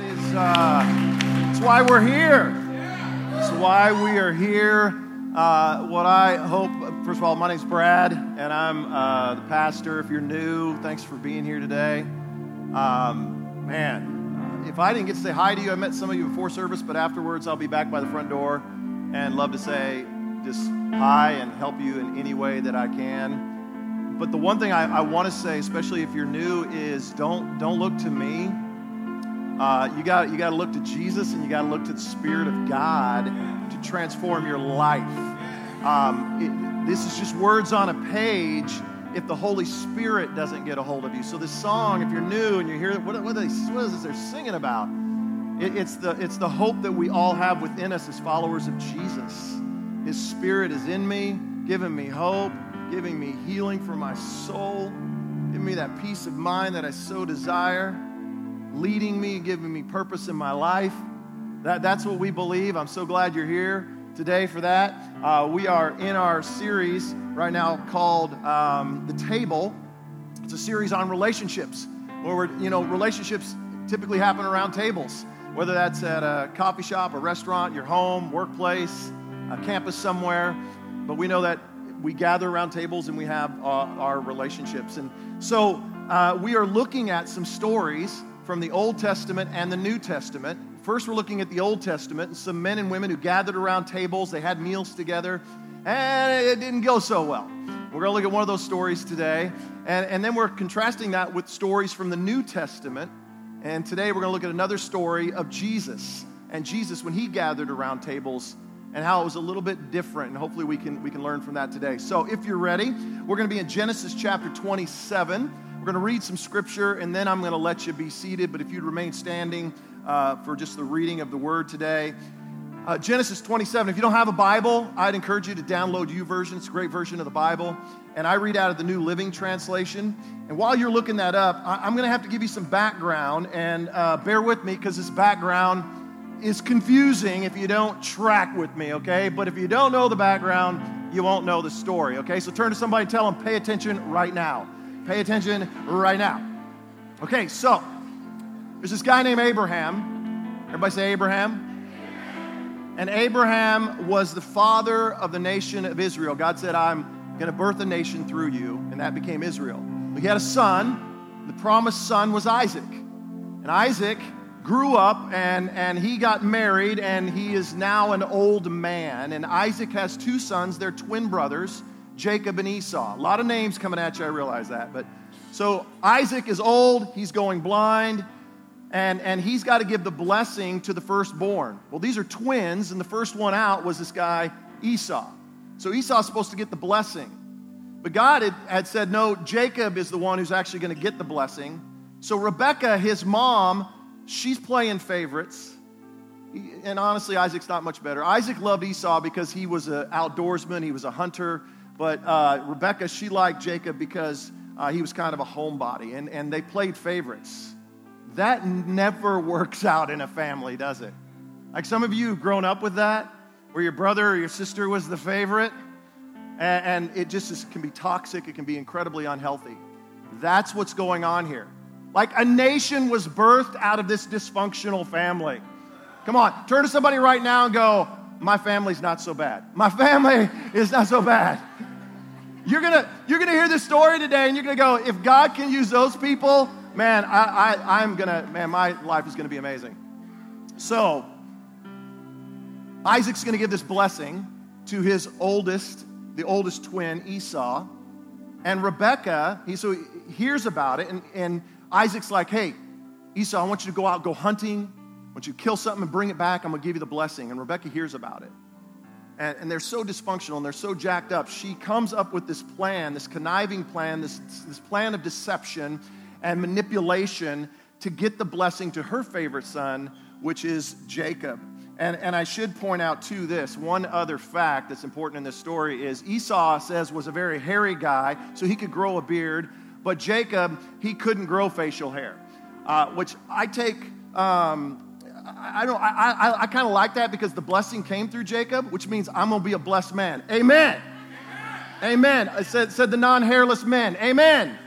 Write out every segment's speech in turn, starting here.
That is uh, that's why we're here. That's why we are here. Uh, what I hope, first of all, my name's Brad, and I'm uh, the pastor. If you're new, thanks for being here today. Um, man, if I didn't get to say hi to you, I met some of you before service, but afterwards I'll be back by the front door and love to say just hi and help you in any way that I can. But the one thing I, I want to say, especially if you're new, is don't don't look to me. Uh, you got you got to look to Jesus and you got to look to the Spirit of God to transform your life. Um, it, this is just words on a page if the Holy Spirit doesn't get a hold of you. So this song, if you're new and you hear what, what, they, what is this they're singing about? It, it's the it's the hope that we all have within us as followers of Jesus. His Spirit is in me, giving me hope, giving me healing for my soul, giving me that peace of mind that I so desire leading me, giving me purpose in my life. That, that's what we believe. I'm so glad you're here today for that. Uh, we are in our series right now called um, The Table. It's a series on relationships, where we're, you know, relationships typically happen around tables, whether that's at a coffee shop, a restaurant, your home, workplace, a campus somewhere. But we know that we gather around tables and we have uh, our relationships. And so uh, we are looking at some stories from the Old Testament and the New Testament. First, we're looking at the Old Testament and some men and women who gathered around tables, they had meals together, and it didn't go so well. We're going to look at one of those stories today. And, and then we're contrasting that with stories from the New Testament. And today we're going to look at another story of Jesus and Jesus when he gathered around tables and how it was a little bit different. And hopefully we can, we can learn from that today. So if you're ready, we're going to be in Genesis chapter 27. We're going to read some scripture and then I'm going to let you be seated. But if you'd remain standing uh, for just the reading of the word today, uh, Genesis 27. If you don't have a Bible, I'd encourage you to download YouVersion. It's a great version of the Bible. And I read out of the New Living Translation. And while you're looking that up, I- am going to have to give you some background. And uh, bear with me because this background is confusing if you don't track with me, okay? But if you don't know the background, you won't know the story, okay? So turn to somebody and tell them, pay attention right now. Pay attention right now. Okay, so there's this guy named Abraham. Everybody say Abraham. And Abraham was the father of the nation of Israel. God said, I'm going to birth a nation through you, and that became Israel. He had a son. The promised son was Isaac. And Isaac grew up and, and he got married, and he is now an old man. And Isaac has two sons, they're twin brothers. Jacob and Esau. A lot of names coming at you, I realize that. But so Isaac is old, he's going blind, and, and he's got to give the blessing to the firstborn. Well, these are twins, and the first one out was this guy, Esau. So Esau's supposed to get the blessing. But God had, had said, no, Jacob is the one who's actually going to get the blessing. So Rebecca, his mom, she's playing favorites. And honestly, Isaac's not much better. Isaac loved Esau because he was an outdoorsman, he was a hunter. But uh, Rebecca, she liked Jacob because uh, he was kind of a homebody, and, and they played favorites. That never works out in a family, does it? Like some of you have grown up with that, where your brother or your sister was the favorite, and, and it just is, can be toxic, it can be incredibly unhealthy. That's what's going on here. Like a nation was birthed out of this dysfunctional family. Come on, turn to somebody right now and go, My family's not so bad. My family is not so bad. You're gonna, you're gonna hear this story today and you're gonna go, if God can use those people, man, I, I, I'm gonna, man, my life is gonna be amazing. So, Isaac's gonna give this blessing to his oldest, the oldest twin, Esau. And Rebecca, he so he hears about it, and, and Isaac's like, hey, Esau, I want you to go out, go hunting. I want you to kill something and bring it back. I'm gonna give you the blessing. And Rebecca hears about it and, and, they're so dysfunctional and they're so jacked up. She comes up with this plan, this conniving plan, this, this plan of deception and manipulation to get the blessing to her favorite son, which is Jacob. And, and I should point out, too, this one other fact that's important in this story is Esau says was a very hairy guy, so he could grow a beard, but Jacob, he couldn't grow facial hair, uh, which I take. Um, I don't. I, I, I kind of like that because the blessing came through Jacob, which means I'm gonna be a blessed man. Amen. Amen. I said said the non-hairless men. Amen.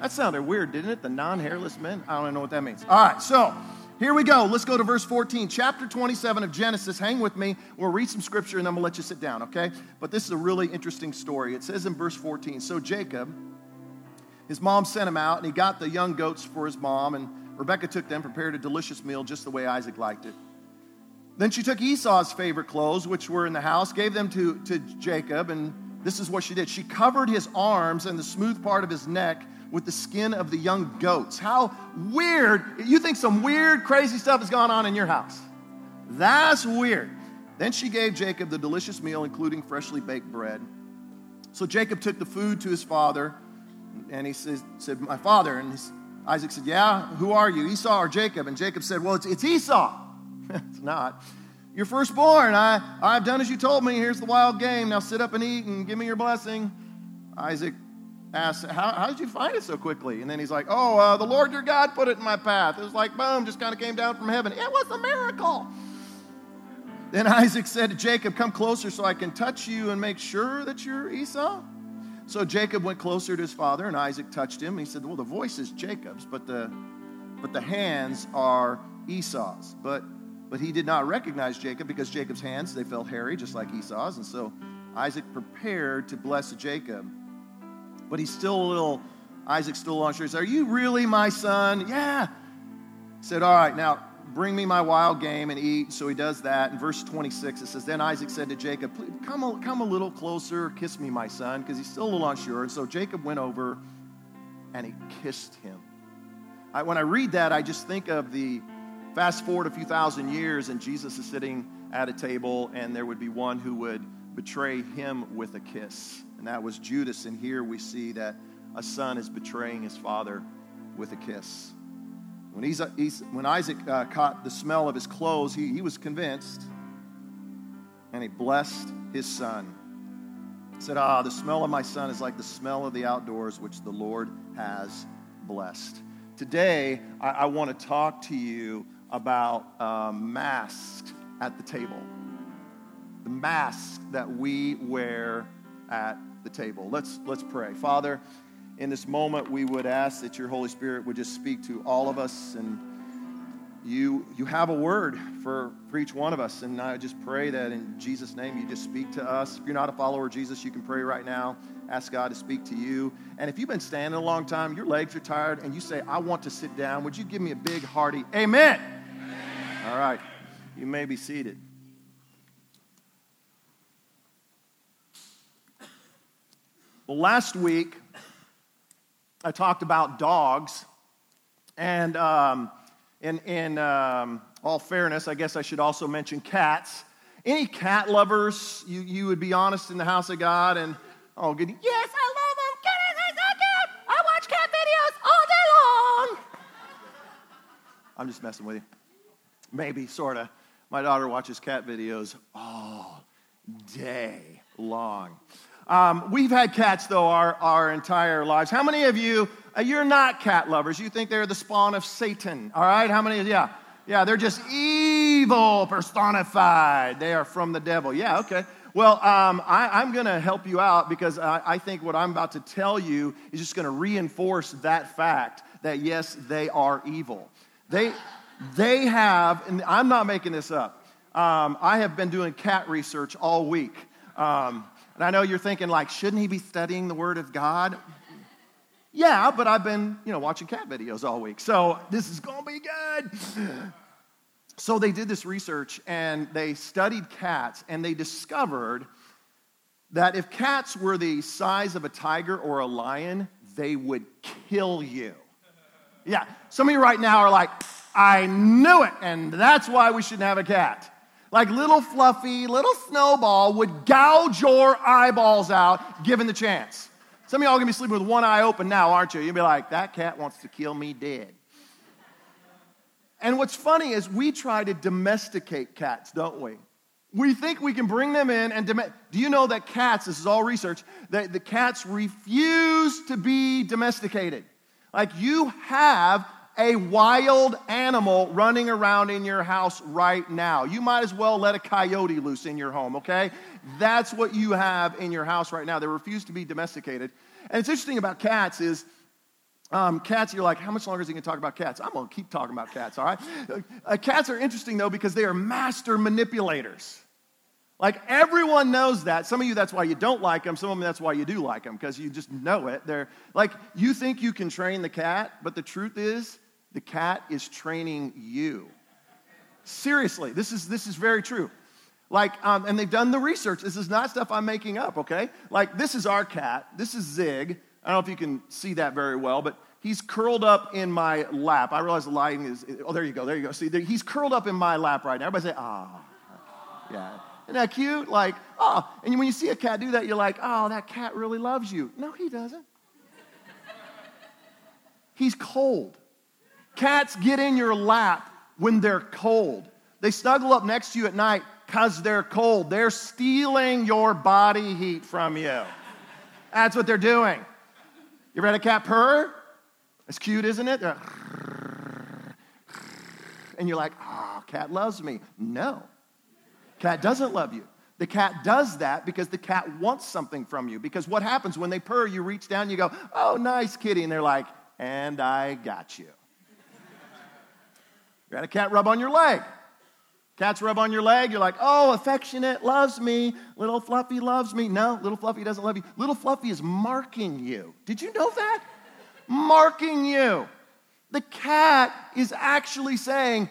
That sounded weird, didn't it? The non-hairless men. I don't even know what that means. All right. So here we go. Let's go to verse 14, chapter 27 of Genesis. Hang with me. We'll read some scripture and then we'll let you sit down, okay? But this is a really interesting story. It says in verse 14 So Jacob, his mom sent him out, and he got the young goats for his mom, and Rebekah took them, prepared a delicious meal just the way Isaac liked it. Then she took Esau's favorite clothes, which were in the house, gave them to, to Jacob, and this is what she did. She covered his arms and the smooth part of his neck with the skin of the young goats. How weird. You think some weird, crazy stuff has gone on in your house. That's weird. Then she gave Jacob the delicious meal, including freshly baked bread. So Jacob took the food to his father, and he said, said My father. And his, Isaac said, Yeah, who are you, Esau or Jacob? And Jacob said, Well, it's, it's Esau. it's not. You're firstborn. I, I've done as you told me. Here's the wild game. Now sit up and eat and give me your blessing. Isaac asked, how, how did you find it so quickly? And then he's like, Oh, uh, the Lord your God put it in my path. It was like, boom, just kind of came down from heaven. It was a miracle. Then Isaac said to Jacob, Come closer so I can touch you and make sure that you're Esau. So Jacob went closer to his father, and Isaac touched him. He said, Well, the voice is Jacob's, but the, but the hands are Esau's. But but he did not recognize Jacob because Jacob's hands, they felt hairy, just like Esau's. And so Isaac prepared to bless Jacob. But he's still a little, Isaac's still unsure. He said, Are you really my son? Yeah. He said, All right, now bring me my wild game and eat. So he does that. In verse 26, it says, Then Isaac said to Jacob, come a, come a little closer, kiss me, my son, because he's still a little unsure. And so Jacob went over and he kissed him. I, when I read that, I just think of the Fast forward a few thousand years, and Jesus is sitting at a table, and there would be one who would betray him with a kiss. And that was Judas. And here we see that a son is betraying his father with a kiss. When, he's, when Isaac uh, caught the smell of his clothes, he, he was convinced, and he blessed his son. He said, Ah, the smell of my son is like the smell of the outdoors, which the Lord has blessed. Today, I, I want to talk to you about um, masks at the table. The mask that we wear at the table. Let's, let's pray. Father, in this moment, we would ask that your Holy Spirit would just speak to all of us and you, you have a word for, for each one of us. And I just pray that in Jesus' name you just speak to us. If you're not a follower of Jesus, you can pray right now. Ask God to speak to you. And if you've been standing a long time, your legs are tired, and you say, I want to sit down, would you give me a big, hearty amen? All right, you may be seated. Well, last week I talked about dogs, and um, in, in um, all fairness, I guess I should also mention cats. Any cat lovers, you, you would be honest in the house of God and, oh, good. Yes, I love them. Kitties are so cute. I watch cat videos all day long. I'm just messing with you. Maybe, sort of. My daughter watches cat videos all day long. Um, we've had cats, though, our, our entire lives. How many of you, uh, you're not cat lovers? You think they're the spawn of Satan, all right? How many, yeah. Yeah, they're just evil personified. They are from the devil. Yeah, okay. Well, um, I, am going to help you out because I, I think what I'm about to tell you is just going to reinforce that fact that, yes, they are evil. They, they have, and I'm not making this up, um, I have been doing cat research all week. Um, and I know you're thinking, like, shouldn't he be studying the Word of God? Yeah, but I've been, you know, watching cat videos all week. So this is going to be good. So they did this research and they studied cats and they discovered that if cats were the size of a tiger or a lion, they would kill you. Yeah, some of you right now are like, I knew it, and that's why we shouldn't have a cat. Like little fluffy, little snowball would gouge your eyeballs out given the chance. Some of y'all gonna be sleeping with one eye open now, aren't you? You'll be like, that cat wants to kill me dead. And what's funny is we try to domesticate cats, don't we? We think we can bring them in and do you know that cats, this is all research, that the cats refuse to be domesticated. Like you have a wild animal running around in your house right now. You might as well let a coyote loose in your home, okay? That's what you have in your house right now. They refuse to be domesticated. And it's interesting about cats is Um, cats, you're like, how much longer is he going to talk about cats? I'm going to keep talking about cats, all right? Uh, cats are interesting, though, because they are master manipulators. Like everyone knows that. Some of you, that's why you don't like them. Some of them, that's why you do like them, because you just know it. They're like, you think you can train the cat, but the truth is, the cat is training you. Seriously, this is, this is very true. Like, um, and they've done the research. This is not stuff I'm making up, okay? Like, this is our cat. This is Zig. I don't know if you can see that very well, but he's curled up in my lap. I realize the lighting is, oh, there you go, there you go. See, there, he's curled up in my lap right now. Everybody say, ah. Yeah. Isn't that cute? Like, oh, and when you see a cat do that, you're like, oh, that cat really loves you. No, he doesn't. He's cold. Cats get in your lap when they're cold. They snuggle up next to you at night because they're cold. They're stealing your body heat from you. That's what they're doing. You ever a cat purr? It's cute, isn't it? And you're like, oh, cat loves me. No, cat doesn't love you. The cat does that because the cat wants something from you. Because what happens when they purr, you reach down, you go, oh, nice kitty. And they're like, and I got you. You had a cat rub on your leg. Cats rub on your leg, you're like, oh, affectionate, loves me. Little Fluffy loves me. No, little Fluffy doesn't love you. Little Fluffy is marking you. Did you know that? marking you. The cat is actually saying,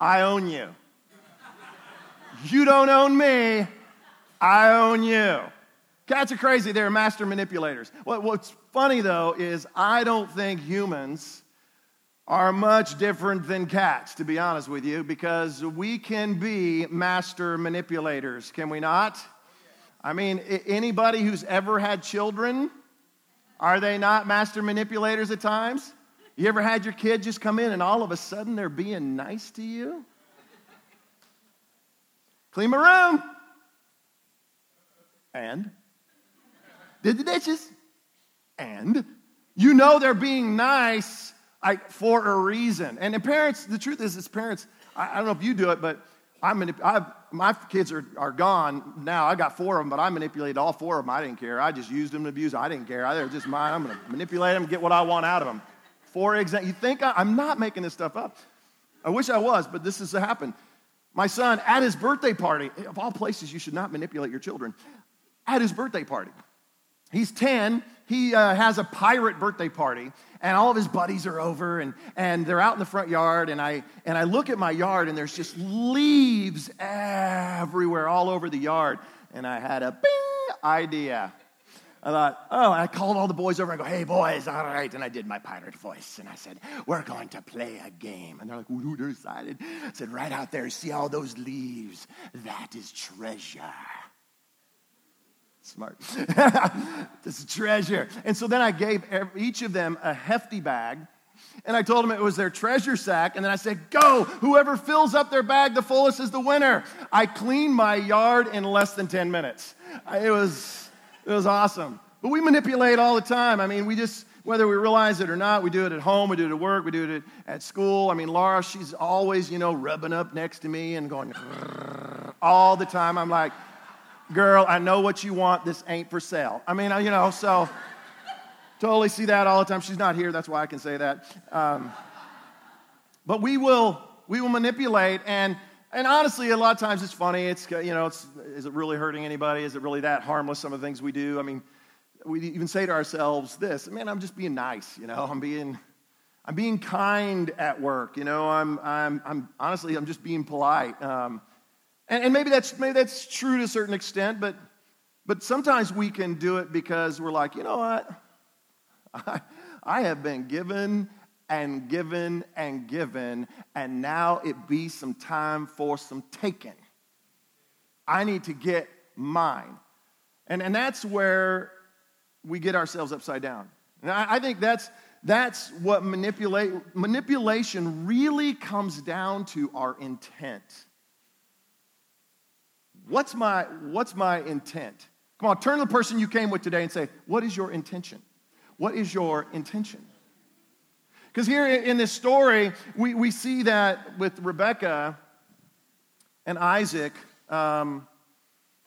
I own you. You don't own me, I own you. Cats are crazy, they're master manipulators. What's funny though is I don't think humans are much different than cats, to be honest with you, because we can be master manipulators, can we not? I mean, anybody who's ever had children, are they not master manipulators at times? You ever had your kid just come in and all of a sudden they're being nice to you? Clean my room. And? Did the dishes. And? You know they're being nice I, for a reason. And the parents, the truth is, as parents, I, I don't know if you do it, but I manip- I've, my kids are, are gone now. I got four of them, but I manipulated all four of them. I didn't care. I just used them to abuse them. I didn't care. I, they're just mine. I'm going to manipulate them, get what I want out of them. For example, you think I, I'm not making this stuff up. I wish I was, but this has happened. My son, at his birthday party, of all places you should not manipulate your children, at his birthday party, he's 10, he uh, has a pirate birthday party, and all of his buddies are over, and, and they're out in the front yard, and I, and I look at my yard, and there's just leaves everywhere, all over the yard. And I had a bing idea. I thought, oh, I called all the boys over and go, hey, boys, all right. And I did my pirate voice. And I said, we're going to play a game. And they're like, ooh, they're excited. I said, right out there, see all those leaves? That is treasure. Smart. this is treasure. And so then I gave each of them a hefty bag. And I told them it was their treasure sack. And then I said, Go, whoever fills up their bag the fullest is the winner. I cleaned my yard in less than 10 minutes. It was, it was awesome. But we manipulate all the time. I mean, we just, whether we realize it or not, we do it at home, we do it at work, we do it at school. I mean, Laura, she's always, you know, rubbing up next to me and going all the time. I'm like, girl, I know what you want. This ain't for sale. I mean, you know, so totally see that all the time. She's not here. That's why I can say that. Um, but we will, we will manipulate and, and honestly, a lot of times it's funny. It's, you know, it's, is it really hurting anybody? Is it really that harmless, some of the things we do? I mean, we even say to ourselves this, man, I'm just being nice, you know, I'm being, I'm being kind at work, you know, I'm, I'm, I'm honestly, I'm just being polite. Um, and, and maybe, that's, maybe that's true to a certain extent, but, but sometimes we can do it because we're like, you know what? I, I have been given and given and given, and now it be some time for some taking. I need to get mine. And, and that's where we get ourselves upside down. And I, I think that's, that's what manipulate, manipulation really comes down to our intent. What's my, what's my intent? Come on, turn to the person you came with today and say, What is your intention? What is your intention? Because here in this story, we, we see that with Rebecca and Isaac, um,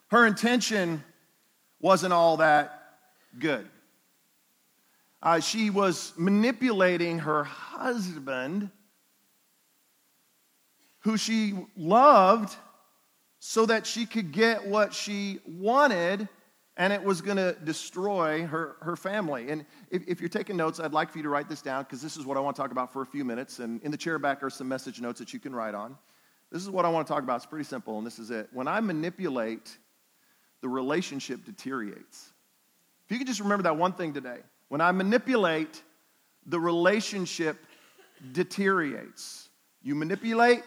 her intention wasn't all that good. Uh, she was manipulating her husband, who she loved, so that she could get what she wanted and it was going to destroy her, her family. And if, if, you're taking notes, I'd like for you to write this down because this is what I want to talk about for a few minutes. And in the chair back are some message notes that you can write on. This is what I want to talk about. It's pretty simple, and this is it. When I manipulate, the relationship deteriorates. If you could just remember that one thing today. When I manipulate, the relationship deteriorates. You manipulate,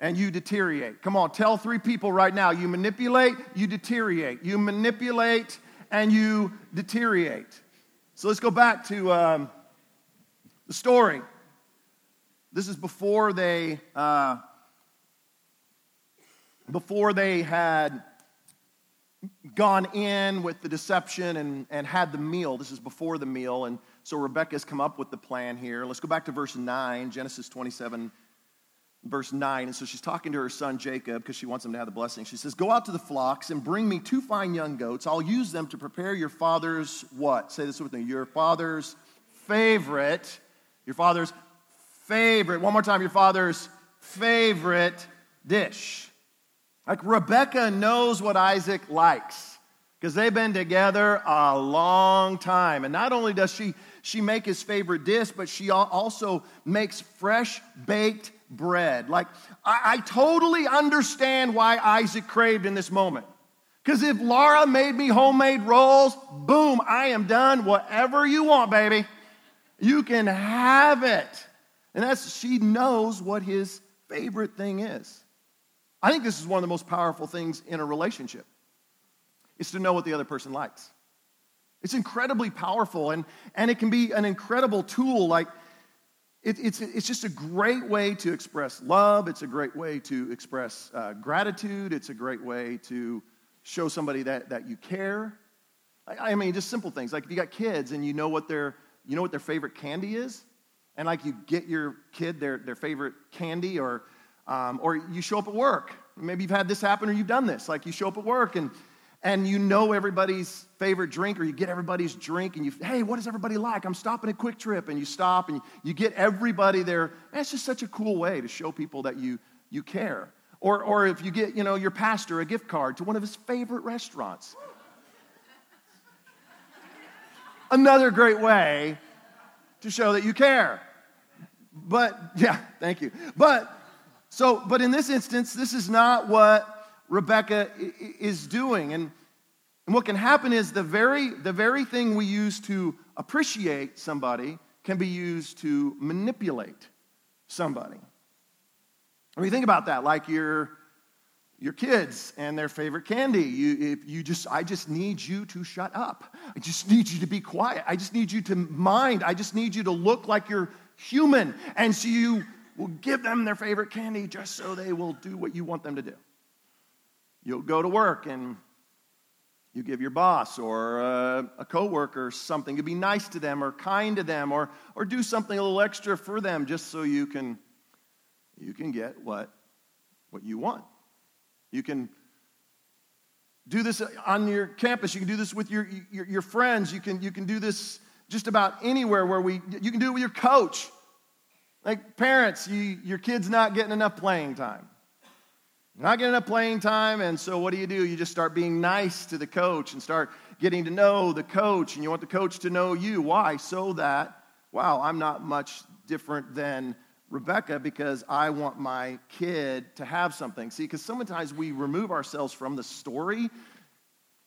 and you deteriorate. Come on, tell three people right now you manipulate, you deteriorate. You manipulate, and you deteriorate. So let's go back to um, the story. This is before they uh, before they had gone in with the deception and, and had the meal. This is before the meal, and so Rebecca's come up with the plan here. Let's go back to verse 9, Genesis 27, verse 9. And so she's talking to her son Jacob because she wants him to have the blessing. She says, Go out to the flocks and bring me two fine young goats. I'll use them to prepare your father's what? Say this with me. Your father's favorite. Your father's favorite. One more time. Your father's favorite dish. Like Rebecca knows what Isaac likes because they've been together a long time. And not only does she, she make his favorite dish, but she also makes fresh baked bread. Like, I, I totally understand why Isaac craved in this moment. Because if Laura made me homemade rolls, boom, I am done. Whatever you want, baby, you can have it. And that's, she knows what his favorite thing is. I think this is one of the most powerful things in a relationship is to know what the other person likes. It's incredibly powerful and, and it can be an incredible tool. Like it, it's, it's just a great way to express love. It's a great way to express uh, gratitude. It's a great way to show somebody that, that you care. I, I mean, just simple things. Like if you got kids and you know what their, you know what their favorite candy is, and like you get your kid their, their favorite candy, or, um, or you show up at work. Maybe you've had this happen or you've done this. Like you show up at work and and you know everybody's favorite drink or you get everybody's drink and you hey what does everybody like? I'm stopping at QuikTrip and you stop and you, you get everybody there. That's just such a cool way to show people that you you care. Or or if you get you know your pastor a gift card to one of his favorite restaurants. Another great way to show that you care. But yeah thank you. But so but in this instance this is not what Rebecca is doing. And, and what can happen is the very, the very thing we use to appreciate somebody can be used to manipulate somebody. I mean, think about that, like your, your kids and their favorite candy. You, if you just, I just need you to shut up. I just need you to be quiet. I just need you to mind. I just need you to look like you're human. And so you will give them their favorite candy just so they will do what you want them to do. You'll go to work and you give your boss or a, a coworker something to be nice to them or kind to them or, or do something a little extra for them just so you can, you can get what, what you want. You can do this on your campus. You can do this with your, your, your friends. You can, you can do this just about anywhere where we, you can do it with your coach. Like parents, you, your kid's not getting enough playing time not getting enough playing time, and so what do you do? You just start being nice to the coach and start getting to know the coach, and you want the coach to know you. Why? So that, wow, I'm not much different than Rebecca because I want my kid to have something. See, because sometimes we remove ourselves from the story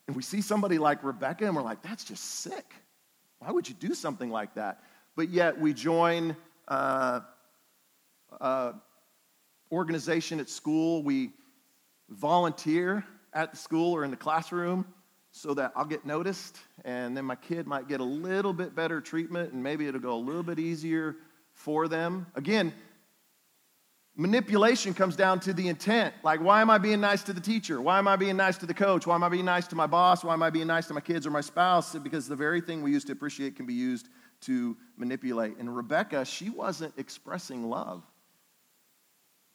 and we see somebody like Rebecca and we're like, that's just sick. Why would you do something like that? But yet we join uh, uh, organization at school. We volunteer at the school or in the classroom so that I'll get noticed and then my kid might get a little bit better treatment and maybe it'll go a little bit easier for them. Again, manipulation comes down to the intent. Like, why am I being nice to the teacher? Why am I being nice to the coach? Why am I being nice to my boss? Why am I being nice to my kids or my spouse? Because the very thing we used to appreciate can be used to manipulate. And Rebecca, she wasn't expressing love.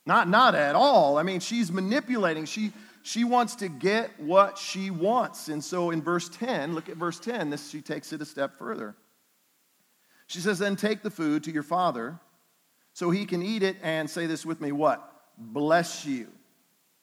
Not, not at all. I mean, she's manipulating. She, she wants to get what she wants. And so in verse 10, look at verse 10, this, she takes it a step further. She says, Then take the food to your father so he can eat it and say this with me what? Bless you.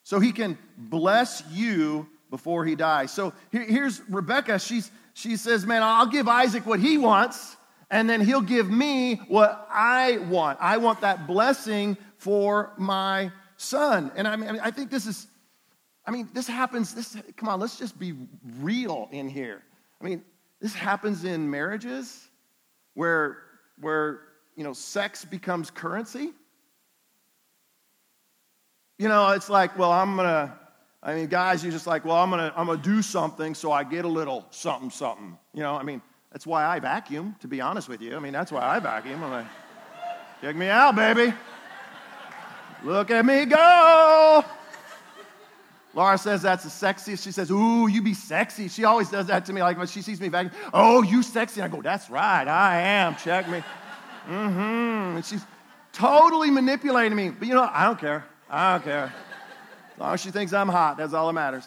So he can bless you before he dies. So here, here's Rebecca. She's, she says, Man, I'll give Isaac what he wants, and then he'll give me what I want. I want that blessing for my son. And I mean, I think this is, I mean, this happens, this, come on, let's just be real in here. I mean, this happens in marriages where, where, you know, sex becomes currency. You know, it's like, well, I'm gonna, I mean, guys, you're just like, well, I'm gonna, I'm gonna do something so I get a little something, something. You know, I mean, that's why I vacuum, to be honest with you. I mean, that's why I vacuum. I'm like, check me out, baby. Look at me go. Laura says that's the sexiest. She says, Ooh, you be sexy. She always does that to me. Like when she sees me vacuum, oh, you sexy. I go, That's right, I am. Check me. Mm-hmm. And she's totally manipulating me. But you know, I don't care. I don't care. As long as she thinks I'm hot, that's all that matters.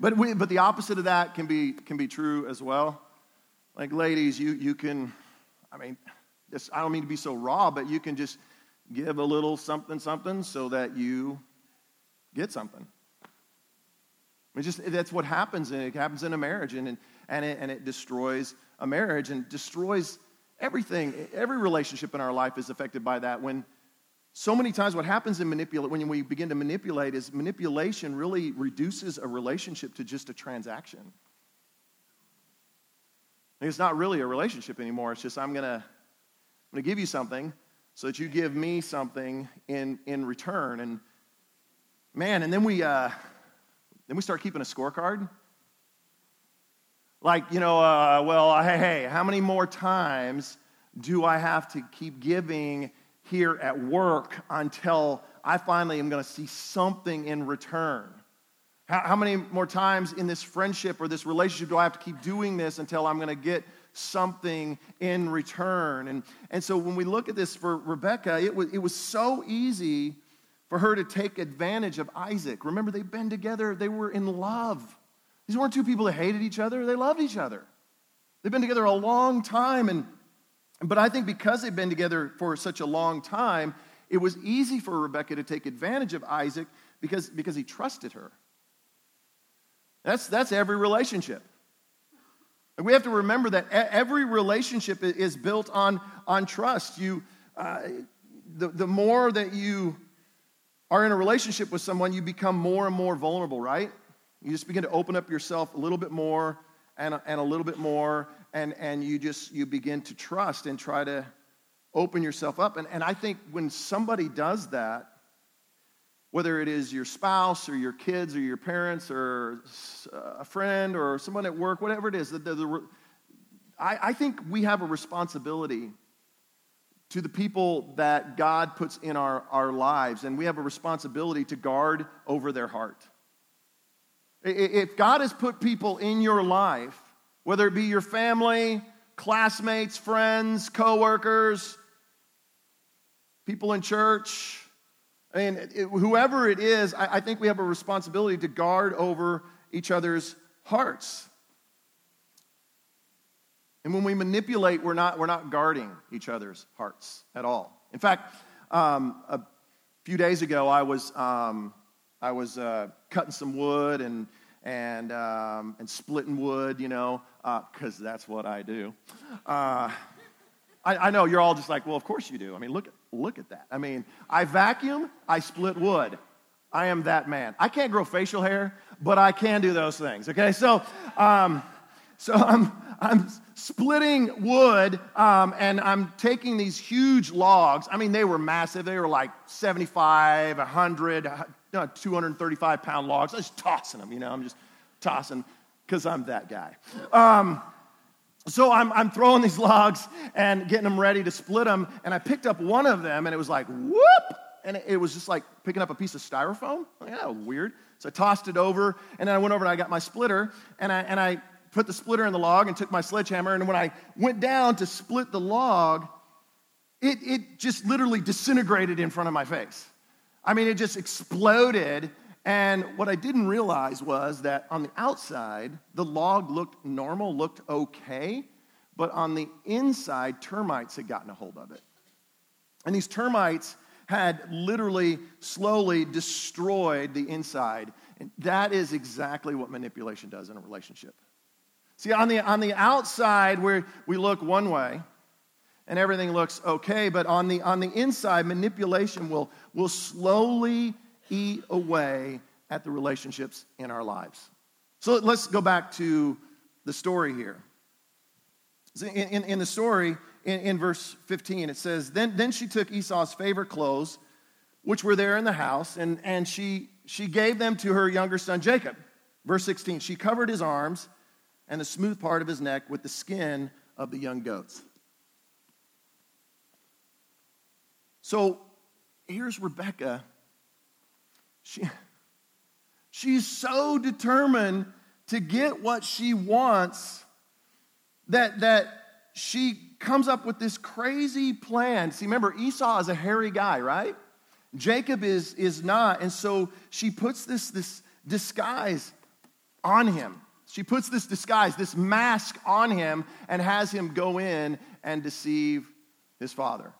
But, we, but the opposite of that can be, can be true as well. Like, ladies, you, you can, I mean, I don't mean to be so raw, but you can just give a little something, something so that you get something. It's just, that's what happens, and it happens in a marriage, and, and, it, and it destroys a marriage and destroys everything. Every relationship in our life is affected by that. When so many times what happens in manipulate when we begin to manipulate is manipulation really reduces a relationship to just a transaction. It's not really a relationship anymore. It's just I'm gonna, I'm gonna give you something so that you give me something in, in return. And man, and then we uh, then we start keeping a scorecard. Like, you know, uh, well, hey, hey, how many more times do I have to keep giving here at work until I finally am going to see something in return? How, how, many more times in this friendship or this relationship do I have to keep doing this until I'm going to get something in return? And, and so when we look at this for Rebecca, it was, it was so easy for her to take advantage of Isaac. Remember, they've been together, they were in love. These weren't two people that hated each other, they loved each other. They've been together a long time, and but I think because they've been together for such a long time, it was easy for Rebecca to take advantage of Isaac because, because he trusted her. That's, that's every relationship. We have to remember that every relationship is built on, on trust. You, uh, the, the more that you are in a relationship with someone, you become more and more vulnerable, right? You just begin to open up yourself a little bit more and, and a little bit more, and, and you just you begin to trust and try to open yourself up. And, and I think when somebody does that, whether it is your spouse or your kids or your parents or uh, a friend or someone at work, whatever it is, the, the, the, I, I think we have a responsibility to the people that God puts in our, our lives, and we have a responsibility to guard over their heart. If God has put people in your life, whether it be your family, classmates, friends, coworkers, people in church, I mean, it, whoever it is, I, I think we have a responsibility to guard over each other's hearts. And when we manipulate, we're not, we're not guarding each other's hearts at all. In fact, um, a few days ago, I was, um, I was uh, cutting some wood and, and, um, and splitting wood, you know, because uh, that's what I do. Uh, I, I, know you're all just like, well, of course you do. I mean, look, look at that. I mean, I vacuum, I split wood. I am that man. I can't grow facial hair, but I can do those things, okay? So, um, so I'm, I'm splitting wood um, and I'm taking these huge logs. I mean, they were massive. They were like 75, 100, 235 pound logs. I was tossing them, you know, I'm just tossing because I'm that guy. Um, so I'm, I'm throwing these logs and getting them ready to split them. And I picked up one of them and it was like, whoop! And it, was just like picking up a piece of styrofoam. Like, yeah, weird. So I tossed it over and then I went over and I got my splitter and I, and I put the splitter in the log and took my sledgehammer. And when I went down to split the log, it, it just literally disintegrated in front of my face. I mean, it just exploded. And what I didn't realize was that on the outside, the log looked normal, looked okay. but on the inside, termites had gotten a hold of it. And these termites had literally slowly destroyed the inside. And that is exactly what manipulation does in a relationship. See, on the, on the outside, where we look one way and everything looks okay, but on the, on the inside, manipulation will, will slowly eat away at the relationships in our lives. So let's go back to the story here. In, in, in the story, in, in, verse 15, it says, then, then she took Esau's favorite clothes, which were there in the house, and, and she, she gave them to her younger son Jacob. Verse 16, she covered his arms and the smooth part of his neck with the skin of the young goats. So here's Rebecca. She, she's so determined to get what she wants that, that she comes up with this crazy plan. See, remember, Esau is a hairy guy, right? Jacob is, is not. And so she puts this, this disguise on him. She puts this disguise, this mask on him, and has him go in and deceive his father.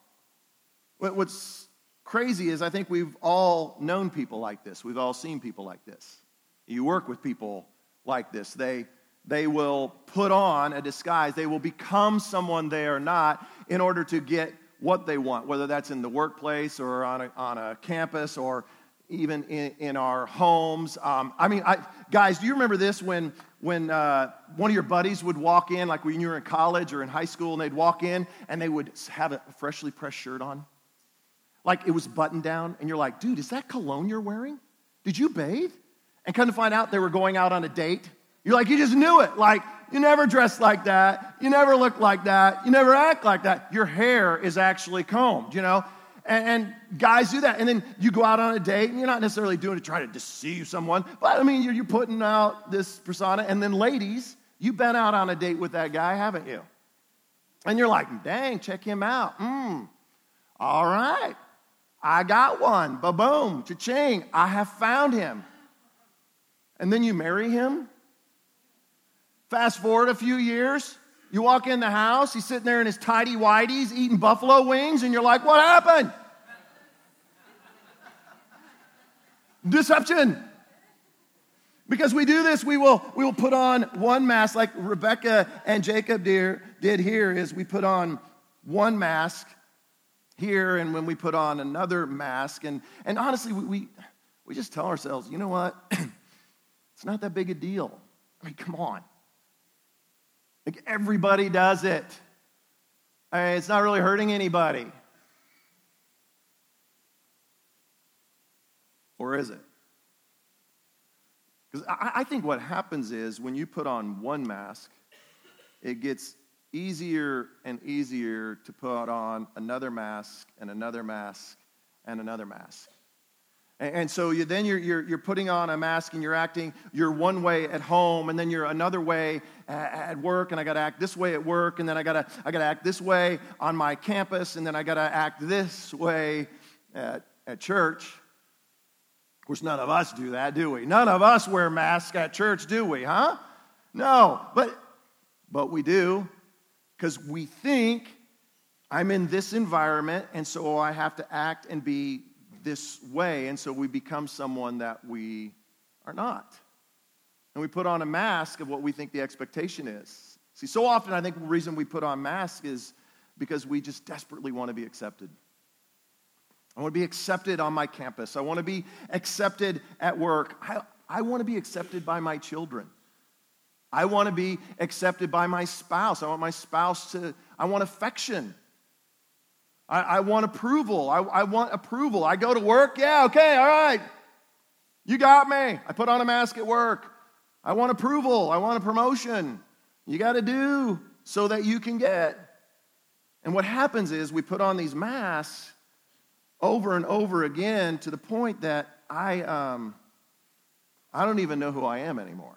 What's crazy is I think we've all known people like this. We've all seen people like this. You work with people like this. They, they will put on a disguise, they will become someone they are not in order to get what they want, whether that's in the workplace or on a, on a campus or even in, in our homes. Um, I mean, I, guys, do you remember this when, when uh, one of your buddies would walk in, like when you were in college or in high school, and they'd walk in and they would have a freshly pressed shirt on? Like it was buttoned down, and you're like, dude, is that cologne you're wearing? Did you bathe? And come to find out they were going out on a date. You're like, you just knew it. Like, you never dress like that. You never look like that. You never act like that. Your hair is actually combed, you know? And, and, guys do that. And then you go out on a date, and you're not necessarily doing it to try to deceive someone, but I mean, you're, you're putting out this persona. And then, ladies, you've been out on a date with that guy, haven't you? And you're like, dang, check him out. Mm, all right. I got one. Ba boom, cha-ching. I have found him. And then you marry him. Fast forward a few years, you walk in the house, he's sitting there in his tidy whities eating buffalo wings, and you're like, what happened? Deception. Because we do this, we will, we will put on one mask, like Rebecca and Jacob did here, is we put on one mask here, and when we put on another mask. And, and honestly, we, we, we just tell ourselves, you know what? it's not that big a deal. I mean, come on. Like everybody does it. I mean, it's not really hurting anybody. Or is it? Because I, I think what happens is when you put on one mask, it gets easier and easier to put on another mask and another mask and another mask. And, so you, then you're, you're, you're, putting on a mask and you're acting, you're one way at home, and then you're another way at, work, and I gotta act this way at work, and then I gotta, I gotta act this way on my campus, and then I gotta act this way at, at church. Of course, none of us do that, do we? None of us wear masks at church, do we, huh? No, but, but we do, because we think I'm in this environment, and so I have to act and be this way, and so we become someone that we are not. And we put on a mask of what we think the expectation is. See, so often I think the reason we put on masks is because we just desperately want to be accepted. I want to be accepted on my campus. I want to be accepted at work. I, I want to be accepted by my children. I want to be accepted by my spouse. I want my spouse to, I want affection. I, I want approval. I, I want approval. I go to work. Yeah, okay, all right. You got me. I put on a mask at work. I want approval. I want a promotion. You got to do so that you can get. And what happens is we put on these masks over and over again to the point that I, um, I don't even know who I am anymore.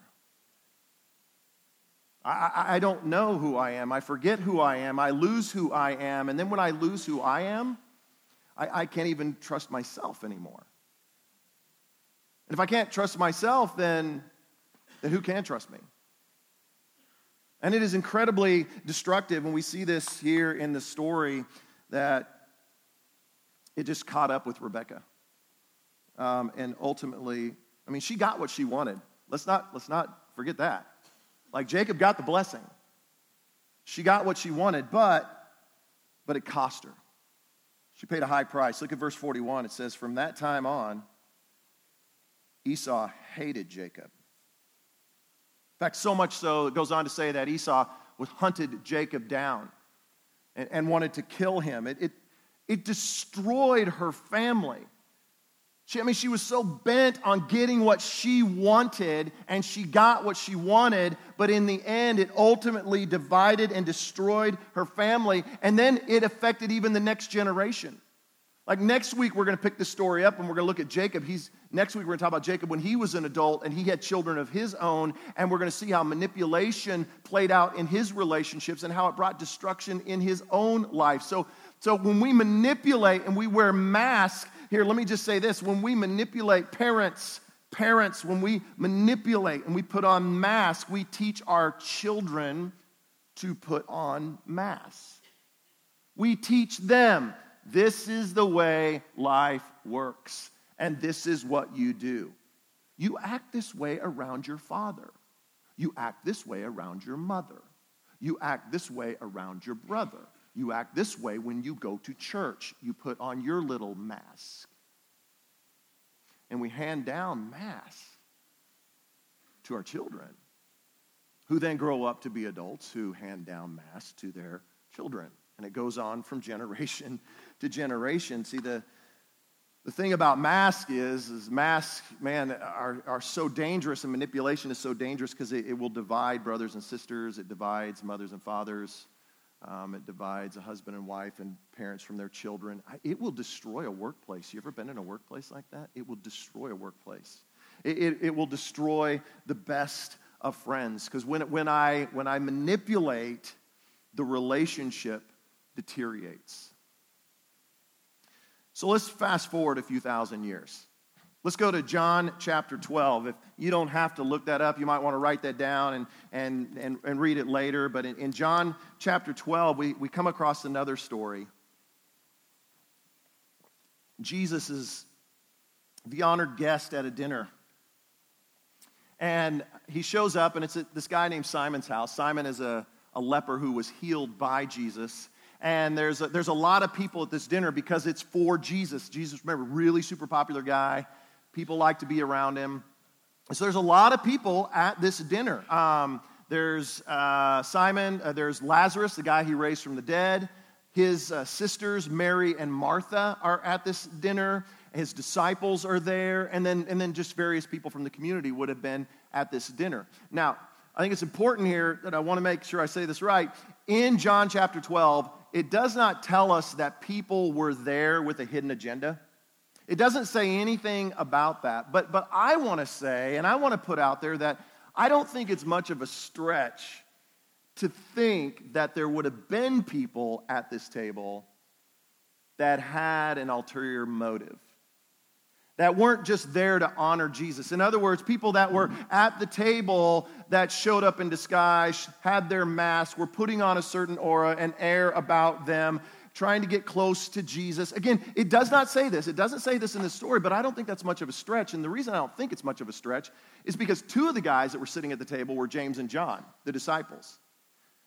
I, I don't know who I am. I forget who I am. I lose who I am. And then when I lose who I am, I, I can't even trust myself anymore. And if I can't trust myself, then, then who can trust me? And it is incredibly destructive, and we see this here in the story that it just caught up with Rebecca. Um, and ultimately, I mean, she got what she wanted. Let's not, let's not forget that. Like Jacob got the blessing. She got what she wanted, but, but it cost her. She paid a high price. Look at verse 41. It says, From that time on, Esau hated Jacob. In fact, so much so, it goes on to say that Esau was hunted Jacob down and, and wanted to kill him. It, it, it destroyed her family. She, I mean, she was so bent on getting what she wanted, and she got what she wanted, but in the end, it ultimately divided and destroyed her family, and then it affected even the next generation. Like next week, we're going to pick this story up and we're going to look at Jacob. He's, next week, we're going to talk about Jacob when he was an adult and he had children of his own. And we're going to see how manipulation played out in his relationships and how it brought destruction in his own life. So, so when we manipulate and we wear masks, here, let me just say this when we manipulate parents, parents, when we manipulate and we put on masks, we teach our children to put on masks. We teach them this is the way life works, and this is what you do. You act this way around your father. You act this way around your mother. You act this way around your brother. You act this way when you go to church. You put on your little mask. And we hand down masks to our children, who then grow up to be adults who hand down masks to their children. And it goes on from generation to generation. See, the, the thing about mask is, is masks, man, are, are so dangerous and manipulation is so dangerous because it, it, will divide brothers and sisters. It divides mothers and fathers. Um, it divides a husband and wife and parents from their children. It will destroy a workplace. You ever been in a workplace like that? It will destroy a workplace. It, it, it will destroy the best of friends. Because when, when, I, when I manipulate, the relationship deteriorates. So let's fast forward a few thousand years. Let's go to John chapter 12. If you don't have to look that up, you might want to write that down and, and, and, and read it later. But in, in John chapter 12, we, we come across another story. Jesus is the honored guest at a dinner. And he shows up, and it's at this guy named Simon's house. Simon is a, a leper who was healed by Jesus and there's a, there's a lot of people at this dinner because it's for Jesus. Jesus, remember, really super popular guy. People like to be around him. So there's a lot of people at this dinner. Um, there's uh, Simon, uh, there's Lazarus, the guy he raised from the dead. His uh, sisters, Mary and Martha, are at this dinner. His disciples are there, and then, and then just various people from the community would have been at this dinner. Now, I think it's important here that I want to make sure I say this right. In John chapter 12, it does not tell us that people were there with a hidden agenda. It doesn't say anything about that. But, but I want to say, and I want to put out there that I don't think it's much of a stretch to think that there would have been people at this table that had an ulterior motive that weren't just there to honor Jesus. In other words, people that were at the table that showed up in disguise, had their mask, were putting on a certain aura and air about them, trying to get close to Jesus. Again, it does not say this. It doesn't say this in the story, but I don't think that's much of a stretch. And the reason I don't think it's much of a stretch is because two of the guys that were sitting at the table were James and John, the disciples.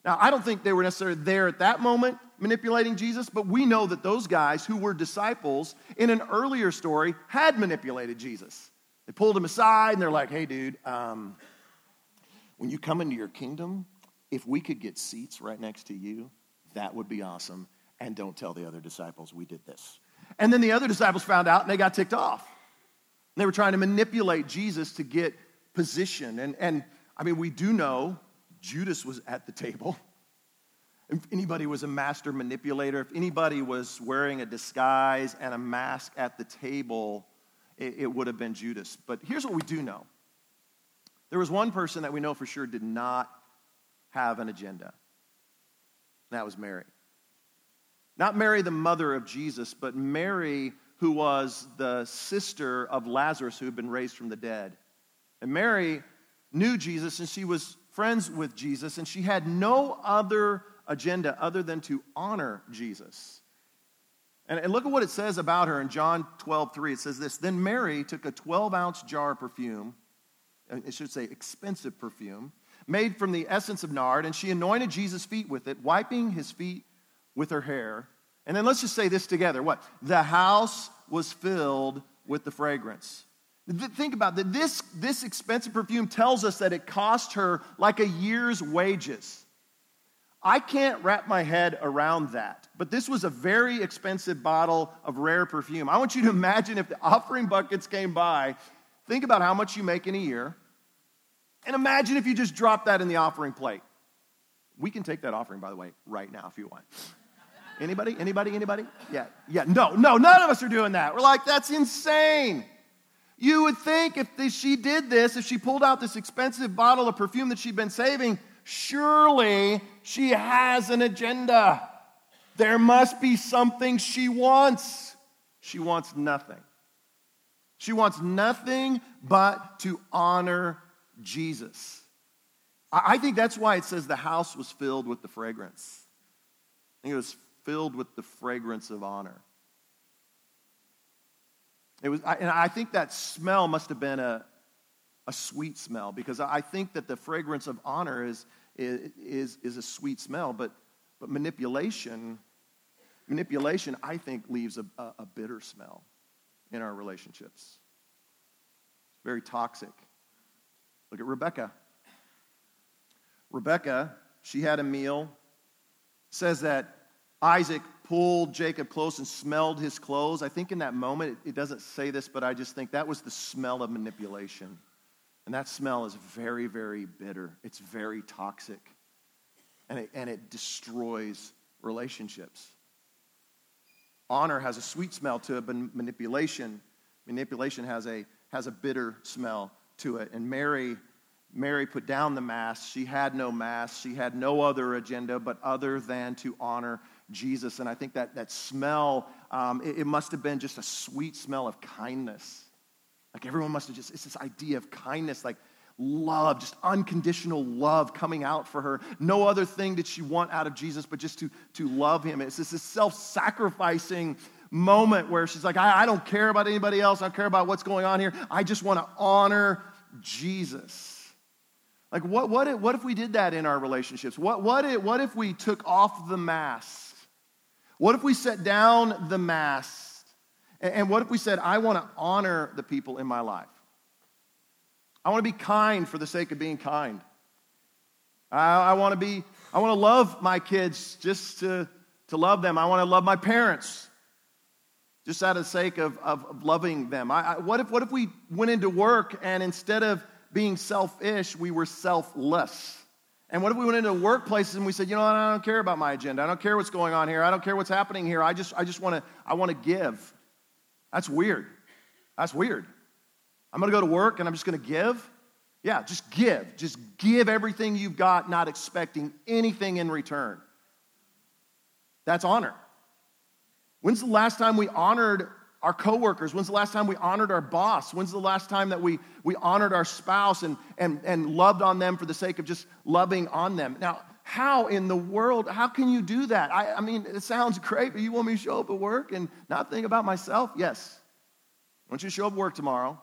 Now, I don't think they were necessarily there at that moment manipulating Jesus, but we know that those guys who were disciples in an earlier story had manipulated Jesus. They pulled him aside and they're like, hey, dude, um, when you come into your kingdom, if we could get seats right next to you, that would be awesome. And don't tell the other disciples we did this. And then the other disciples found out and they got ticked off. They were trying to manipulate Jesus to get position. And, and I mean, we do know Judas was at the table. If anybody was a master manipulator, if anybody was wearing a disguise and a mask at the table, it, it would have been Judas. But here's what we do know there was one person that we know for sure did not have an agenda. and That was Mary. Not Mary, the mother of Jesus, but Mary, who was the sister of Lazarus, who had been raised from the dead. And Mary knew Jesus, and she was friends with Jesus, and she had no other agenda other than to honor Jesus. And, and look at what it says about her in John 12, 3. It says this Then Mary took a 12 ounce jar of perfume, it should say expensive perfume, made from the essence of nard, and she anointed Jesus' feet with it, wiping his feet with her hair. And then let's just say this together. What? The house was filled with the fragrance. Think about that. This, this expensive perfume tells us that it cost her like a year's wages. I can't wrap my head around that. But this was a very expensive bottle of rare perfume. I want you to imagine if the offering buckets came by. Think about how much you make in a year. And imagine if you just dropped that in the offering plate. We can take that offering, by the way, right now if you want. Anybody? Anybody? Anybody? Yeah. Yeah. No, no, none of us are doing that. We're like, that's insane. You would think if she did this, if she pulled out this expensive bottle of perfume that she'd been saving, surely she has an agenda. There must be something she wants. She wants nothing. She wants nothing but to honor Jesus. I think that's why it says the house was filled with the fragrance. I think it was filled with the fragrance of honor. It was, and I think that smell must have been a, a sweet smell because I think that the fragrance of honor is, is, is a sweet smell, but, but manipulation, manipulation, I think, leaves a, a, a bitter smell in our relationships. Very toxic. Look at Rebecca. Rebecca, she had a meal. Says that Isaac pulled Jacob close and smelled his clothes. I think in that moment, it doesn't say this, but I just think that was the smell of manipulation. And that smell is very, very bitter. It's very toxic. And it, and it destroys relationships. Honor has a sweet smell to it, but manipulation, manipulation has a, has a bitter smell to it. And Mary, Mary put down the mask. She had no mask. She had no other agenda but other than to honor Jesus. And I think that that smell, um, it, it must have been just a sweet smell of kindness. Like everyone must have just, it's this idea of kindness, like love, just unconditional love coming out for her. No other thing did she want out of Jesus but just to, to love him. It's this self sacrificing moment where she's like, I, I don't care about anybody else. I don't care about what's going on here. I just want to honor Jesus. Like, what, what, if, what if we did that in our relationships? What, what, if, what if we took off the mask? What if we set down the mask? And, what if we said, I want to honor the people in my life? I want to be kind for the sake of being kind. I, I want to be, I want to love my kids just to, to love them. I want to love my parents just out of the sake of, of loving them. I, I, what, if, what if we went into work and instead of being selfish, we were selfless? And what if we went into workplaces and we said, you know what, I don't care about my agenda. I don't care what's going on here. I don't care what's happening here. I just, I just want to, I want to give. That's weird. That's weird. I'm going to go to work and I'm just going to give. Yeah, just give. Just give everything you've got, not expecting anything in return. That's honor. When's the last time we honored our coworkers? When's the last time we honored our boss? When's the last time that we, we honored our spouse and, and, and loved on them for the sake of just loving on them? Now, how in the world, how can you do that? I, I mean, it sounds great, but you want me to show up at work and not think about myself? Yes. I want you to show up at work tomorrow.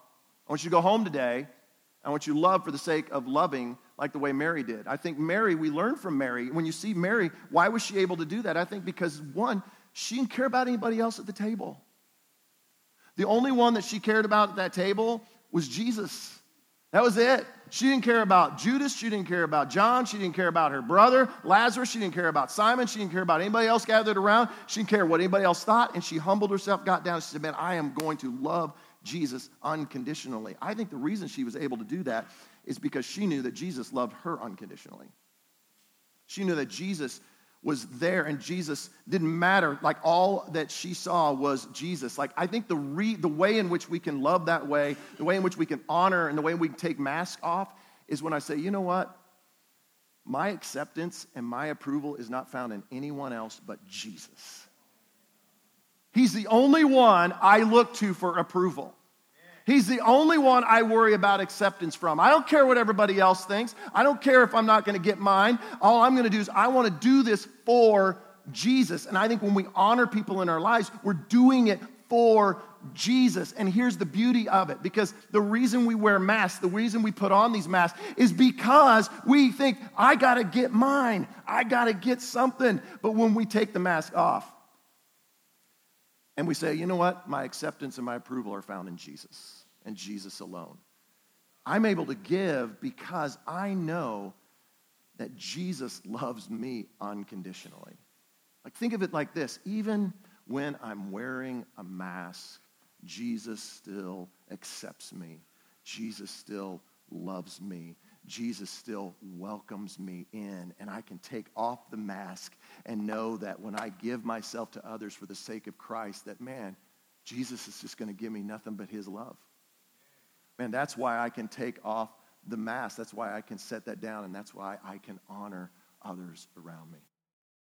I want you to go home today. I want you to love for the sake of loving like the way Mary did. I think Mary, we learn from Mary. When you see Mary, why was she able to do that? I think because, one, she didn't care about anybody else at the table. The only one that she cared about at that table was Jesus. That was it. She didn't care about Judas. She didn't care about John. She didn't care about her brother, Lazarus. She didn't care about Simon. She didn't care about anybody else gathered around. She didn't care what anybody else thought. And she humbled herself, got down, and she said, Man, I am going to love Jesus unconditionally. I think the reason she was able to do that is because she knew that Jesus loved her unconditionally. She knew that Jesus was there and Jesus didn't matter. Like all that she saw was Jesus. Like I think the, re, the way in which we can love that way, the way in which we can honor, and the way we can take masks off is when I say, you know what? My acceptance and my approval is not found in anyone else but Jesus. He's the only one I look to for approval. He's the only one I worry about acceptance from. I don't care what everybody else thinks. I don't care if I'm not going to get mine. All I'm going to do is I want to do this for Jesus. And I think when we honor people in our lives, we're doing it for Jesus. And here's the beauty of it because the reason we wear masks, the reason we put on these masks is because we think, I got to get mine, I got to get something. But when we take the mask off and we say, you know what, my acceptance and my approval are found in Jesus and Jesus alone, I'm able to give because I know that Jesus loves me unconditionally. Like, think of it like this even when I'm wearing a mask, Jesus still accepts me. Jesus still loves me. Jesus still welcomes me in, and I can take off the mask and know that when I give myself to others for the sake of Christ, that man, Jesus is just going to give me nothing but his love. Man, that's why I can take off the mask. That's why I can set that down, and that's why I can honor others around me.